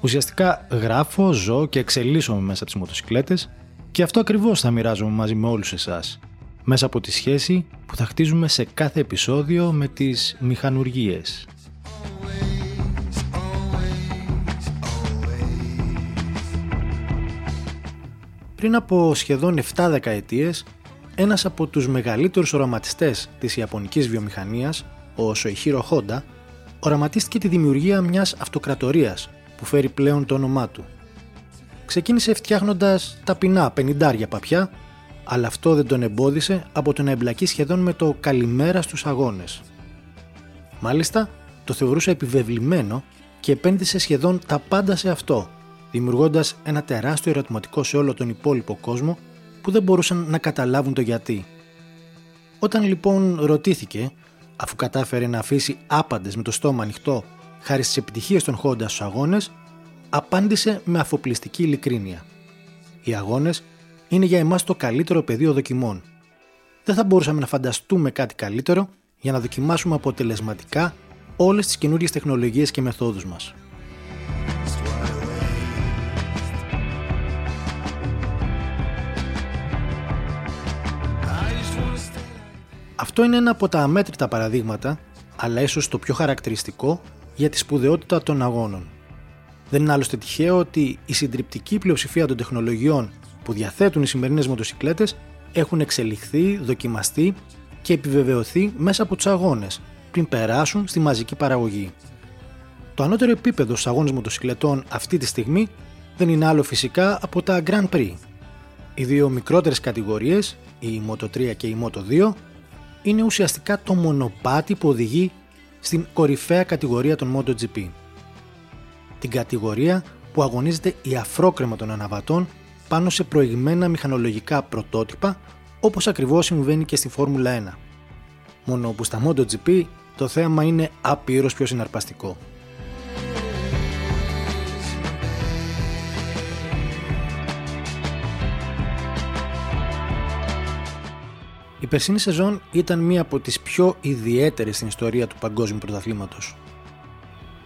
Ουσιαστικά γράφω, ζω και εξελίσσομαι μέσα από τις μοτοσικλέτες και αυτό ακριβώς θα μοιράζομαι μαζί με όλους εσάς, μέσα από τη σχέση που θα χτίζουμε σε κάθε επεισόδιο με τις μηχανουργίες. Πριν από σχεδόν 7 δεκαετίες, ένας από τους μεγαλύτερους οραματιστές της Ιαπωνικής βιομηχανίας, ο Σοϊχίρο Χόντα, οραματίστηκε τη δημιουργία μιας αυτοκρατορίας που φέρει πλέον το όνομά του. Ξεκίνησε φτιάχνοντας ταπεινά πενιντάρια παπιά, αλλά αυτό δεν τον εμπόδισε από το να εμπλακεί σχεδόν με το καλημέρα στους αγώνες. Μάλιστα, το θεωρούσε επιβεβλημένο και επένδυσε σχεδόν τα πάντα σε αυτό, δημιουργώντας ένα τεράστιο ερωτηματικό σε όλο τον υπόλοιπο κόσμο που δεν μπορούσαν να καταλάβουν το γιατί. Όταν λοιπόν ρωτήθηκε, αφού κατάφερε να αφήσει άπαντες με το στόμα ανοιχτό χάρη στις επιτυχίες των Χόντα στους αγώνες, απάντησε με αφοπλιστική ειλικρίνεια. Οι αγώνες είναι για εμάς το καλύτερο πεδίο δοκιμών. Δεν θα μπορούσαμε να φανταστούμε κάτι καλύτερο για να δοκιμάσουμε αποτελεσματικά όλες τις καινούριε τεχνολογίες και μεθόδους μας. Αυτό είναι ένα από τα αμέτρητα παραδείγματα, αλλά ίσως το πιο χαρακτηριστικό για τη σπουδαιότητα των αγώνων. Δεν είναι άλλωστε τυχαίο ότι η συντριπτική πλειοψηφία των τεχνολογιών που διαθέτουν οι σημερινές μοτοσυκλέτες έχουν εξελιχθεί, δοκιμαστεί και επιβεβαιωθεί μέσα από τους αγώνες πριν περάσουν στη μαζική παραγωγή. Το ανώτερο επίπεδο στους αγώνες μοτοσυκλετών αυτή τη στιγμή δεν είναι άλλο φυσικά από τα Grand Prix. Οι δύο μικρότερες κατηγορίες, η Moto3 και η Moto2, είναι ουσιαστικά το μονοπάτι που οδηγεί στην κορυφαία κατηγορία των MotoGP. Την κατηγορία που αγωνίζεται η αφρόκρεμα των αναβατών πάνω σε προηγμένα μηχανολογικά πρωτότυπα όπως ακριβώς συμβαίνει και στη Φόρμουλα 1. Μόνο που στα MotoGP το θέμα είναι απείρως πιο συναρπαστικό. Η περσίνη σεζόν ήταν μία από τις πιο ιδιαίτερες στην ιστορία του παγκόσμιου πρωταθλήματος.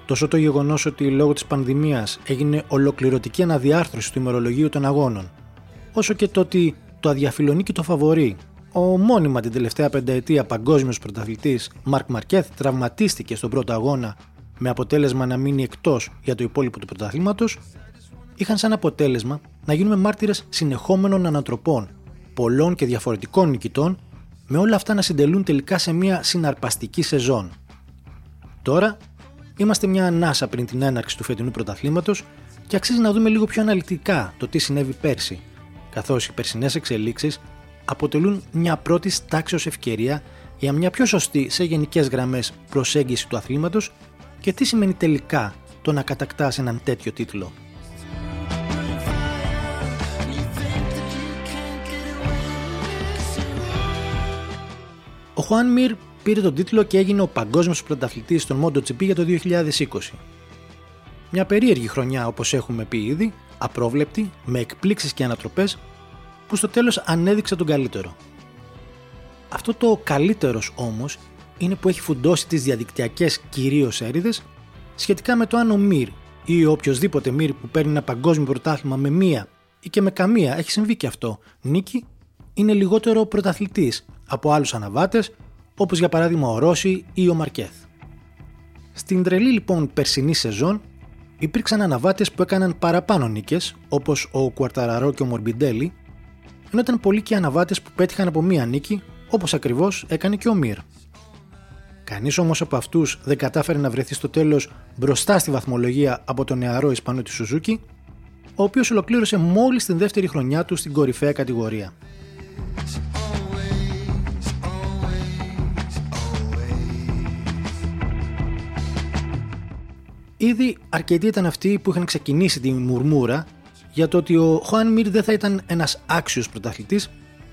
Τόσο το γεγονός ότι λόγω της πανδημίας έγινε ολοκληρωτική αναδιάρθρωση του ημερολογίου των αγώνων, όσο και το ότι το αδιαφιλονίκη το φαβορή, ο μόνιμα την τελευταία πενταετία παγκόσμιος πρωταθλητής Μαρκ Μαρκέθ τραυματίστηκε στον πρώτο αγώνα με αποτέλεσμα να μείνει εκτός για το υπόλοιπο του πρωταθλήματος, είχαν σαν αποτέλεσμα να γίνουμε μάρτυρες συνεχόμενων ανατροπών πολλών και διαφορετικών νικητών, με όλα αυτά να συντελούν τελικά σε μια συναρπαστική σεζόν. Τώρα είμαστε μια ανάσα πριν την έναρξη του φετινού πρωταθλήματος και αξίζει να δούμε λίγο πιο αναλυτικά το τι συνέβη πέρσι, καθώς οι περσινές εξελίξεις αποτελούν μια πρώτη τάξεω ευκαιρία για μια πιο σωστή σε γενικές γραμμές προσέγγιση του αθλήματος και τι σημαίνει τελικά το να κατακτάς έναν τέτοιο τίτλο. Ο Χουάν Μιρ πήρε τον τίτλο και έγινε ο παγκόσμιος πρωταθλητής των MotoGP για το 2020. Μια περίεργη χρονιά όπως έχουμε πει ήδη, απρόβλεπτη, με εκπλήξεις και ανατροπές, που στο τέλος ανέδειξε τον καλύτερο. Αυτό το καλύτερος όμως είναι που έχει φουντώσει τις διαδικτυακές κυρίως έρηδες σχετικά με το αν ο Μιρ ή οποιοδήποτε Μιρ που παίρνει ένα παγκόσμιο πρωτάθλημα με μία ή και με καμία, έχει συμβεί και αυτό, νίκη, είναι λιγότερο πρωταθλητής από άλλους αναβάτες όπως για παράδειγμα ο Ρώση ή ο Μαρκέθ. Στην τρελή λοιπόν περσινή σεζόν υπήρξαν αναβάτες που έκαναν παραπάνω νίκες όπως ο Κουαρταραρό και ο Μορμπιντέλη ενώ ήταν πολλοί και αναβάτες που πέτυχαν από μία νίκη όπως ακριβώς έκανε και ο Μύρ. Κανείς όμως από αυτούς δεν κατάφερε να βρεθεί στο τέλος μπροστά στη βαθμολογία από τον νεαρό Ισπανό της Σουζούκη ο οποίος ολοκλήρωσε μόλις την δεύτερη χρονιά του στην κορυφαία κατηγορία. Ήδη αρκετοί ήταν αυτοί που είχαν ξεκινήσει τη μουρμούρα για το ότι ο Χωάν Μίρ δεν θα ήταν ένας άξιος πρωταθλητής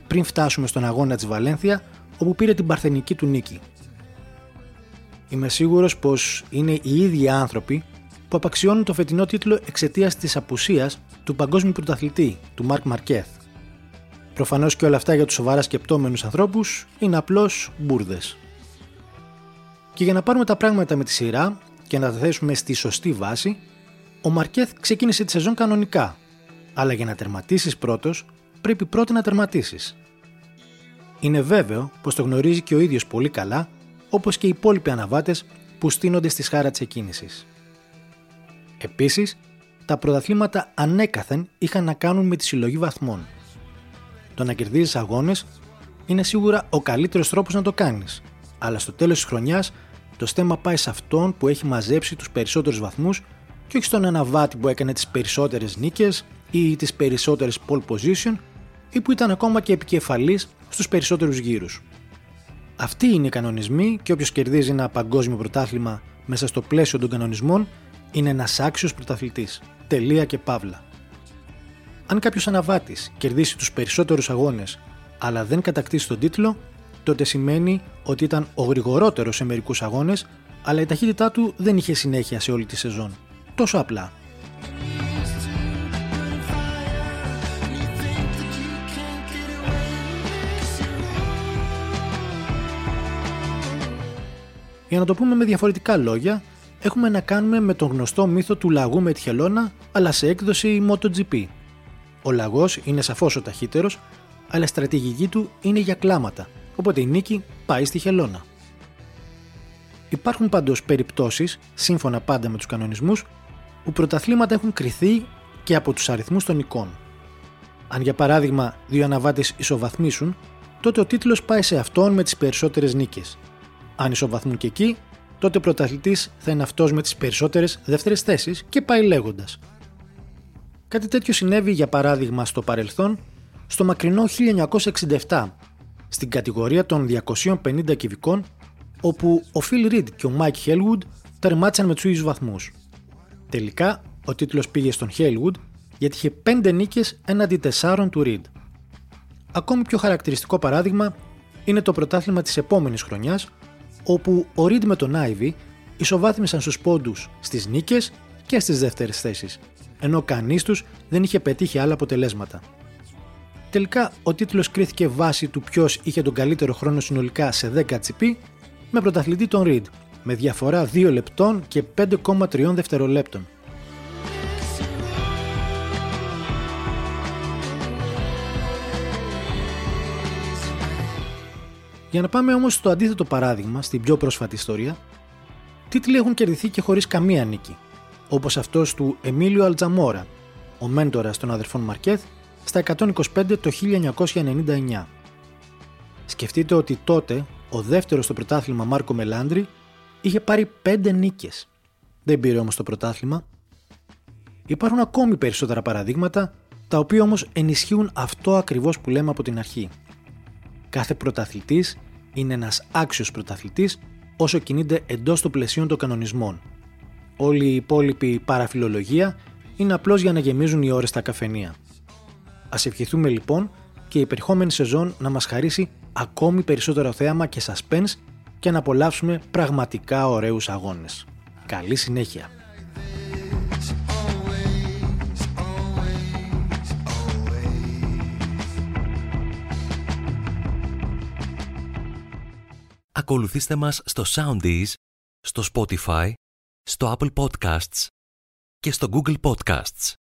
πριν φτάσουμε στον αγώνα της Βαλένθια όπου πήρε την παρθενική του νίκη. Είμαι σίγουρος πως είναι οι ίδιοι άνθρωποι που απαξιώνουν το φετινό τίτλο εξαιτίας της απουσίας του παγκόσμιου πρωταθλητή, του Μαρκ Μαρκέθ. Προφανώς και όλα αυτά για τους σοβαρά σκεπτόμενους ανθρώπους είναι απλώς μπουρδες. Και για να πάρουμε τα πράγματα με τη σειρά και να τα θέσουμε στη σωστή βάση, ο Μαρκέθ ξεκίνησε τη σεζόν κανονικά, αλλά για να τερματίσεις πρώτος πρέπει πρώτα να τερματίσεις. Είναι βέβαιο πως το γνωρίζει και ο ίδιος πολύ καλά, όπως και οι υπόλοιποι αναβάτες που στείνονται στη σχάρα της εκκίνησης. Επίσης, τα πρωταθλήματα ανέκαθεν είχαν να κάνουν με τη συλλογή βαθμών. Το να κερδίζεις αγώνες είναι σίγουρα ο καλύτερος τρόπος να το κάνεις, αλλά στο τέλος της χρονιάς το στέμα πάει σε αυτόν που έχει μαζέψει τους περισσότερους βαθμούς και όχι στον αναβάτη που έκανε τις περισσότερες νίκες ή τις περισσότερες pole position ή που ήταν ακόμα και επικεφαλής στους περισσότερους γύρους. Αυτοί είναι οι κανονισμοί και όποιος κερδίζει ένα παγκόσμιο πρωτάθλημα μέσα στο πλαίσιο των κανονισμών είναι ένας άξιος πρωταθλητής. Τελεία και παύλα. Αν κάποιος αναβάτης κερδίσει τους περισσότερους αγώνες αλλά δεν κατακτήσει τον τίτλο, τότε σημαίνει ότι ήταν ο γρηγορότερος σε μερικούς αγώνες, αλλά η ταχύτητά του δεν είχε συνέχεια σε όλη τη σεζόν. Τόσο απλά. Για να το πούμε με διαφορετικά λόγια, έχουμε να κάνουμε με τον γνωστό μύθο του λαγού με τη χελώνα, αλλά σε έκδοση MotoGP. Ο λαγός είναι σαφώς ο ταχύτερος, αλλά η στρατηγική του είναι για κλάματα, οπότε η νίκη πάει στη χελώνα. Υπάρχουν πάντως περιπτώσεις, σύμφωνα πάντα με τους κανονισμούς, που πρωταθλήματα έχουν κριθεί και από τους αριθμούς των νικών. Αν για παράδειγμα δύο αναβάτες ισοβαθμίσουν, τότε ο τίτλος πάει σε αυτόν με τις περισσότερες νίκες. Αν ισοβαθμούν και εκεί, τότε ο πρωταθλητής θα είναι αυτός με τις περισσότερες δεύτερες θέσεις και πάει λέγοντας. Κάτι τέτοιο συνέβη για παράδειγμα στο παρελθόν στο μακρινό 1967 στην κατηγορία των 250 κυβικών όπου ο Phil Reed και ο Mike Hellwood τερμάτισαν με τους ίδιους βαθμούς. Τελικά, ο τίτλος πήγε στον Hellwood γιατί είχε 5 νίκες έναντι 4 του Reed. Ακόμη πιο χαρακτηριστικό παράδειγμα είναι το πρωτάθλημα της επόμενης χρονιάς όπου ο Reed με τον Άιβι ισοβάθμισαν στους πόντους στις νίκες και στις δεύτερες θέσεις, ενώ κανείς τους δεν είχε πετύχει άλλα αποτελέσματα. Τελικά, ο τίτλος κρίθηκε βάσει του ποιος είχε τον καλύτερο χρόνο συνολικά σε 10 GP με πρωταθλητή τον Reed, με διαφορά 2 λεπτών και 5,3 δευτερολέπτων. Για να πάμε όμως στο αντίθετο παράδειγμα, στην πιο πρόσφατη ιστορία, τίτλοι έχουν κερδιθεί και χωρίς καμία νίκη, όπως αυτός του Εμίλιο Αλτζαμόρα, ο μέντορας των αδερφών Μαρκέθ, στα 125 το 1999. Σκεφτείτε ότι τότε ο δεύτερος στο πρωτάθλημα Μάρκο Μελάντρη είχε πάρει 5 νίκες. Δεν πήρε όμως το πρωτάθλημα. Υπάρχουν ακόμη περισσότερα παραδείγματα, τα οποία όμως ενισχύουν αυτό ακριβώς που λέμε από την αρχή. Κάθε πρωταθλητής είναι ένας άξιος πρωταθλητής όσο κινείται εντός των πλαισίων των κανονισμών. Όλη η υπόλοιπη παραφιλολογία είναι απλώς για να γεμίζουν οι ώρες στα καφενεία. Ας ευχηθούμε λοιπόν και η υπερχόμενη σεζόν να μας χαρίσει ακόμη περισσότερο θέαμα και suspense και να απολαύσουμε πραγματικά ωραίους αγώνες. Καλή συνέχεια! Ακολουθήστε μας στο Soundees, στο Spotify, στο Apple Podcasts και στο Google Podcasts.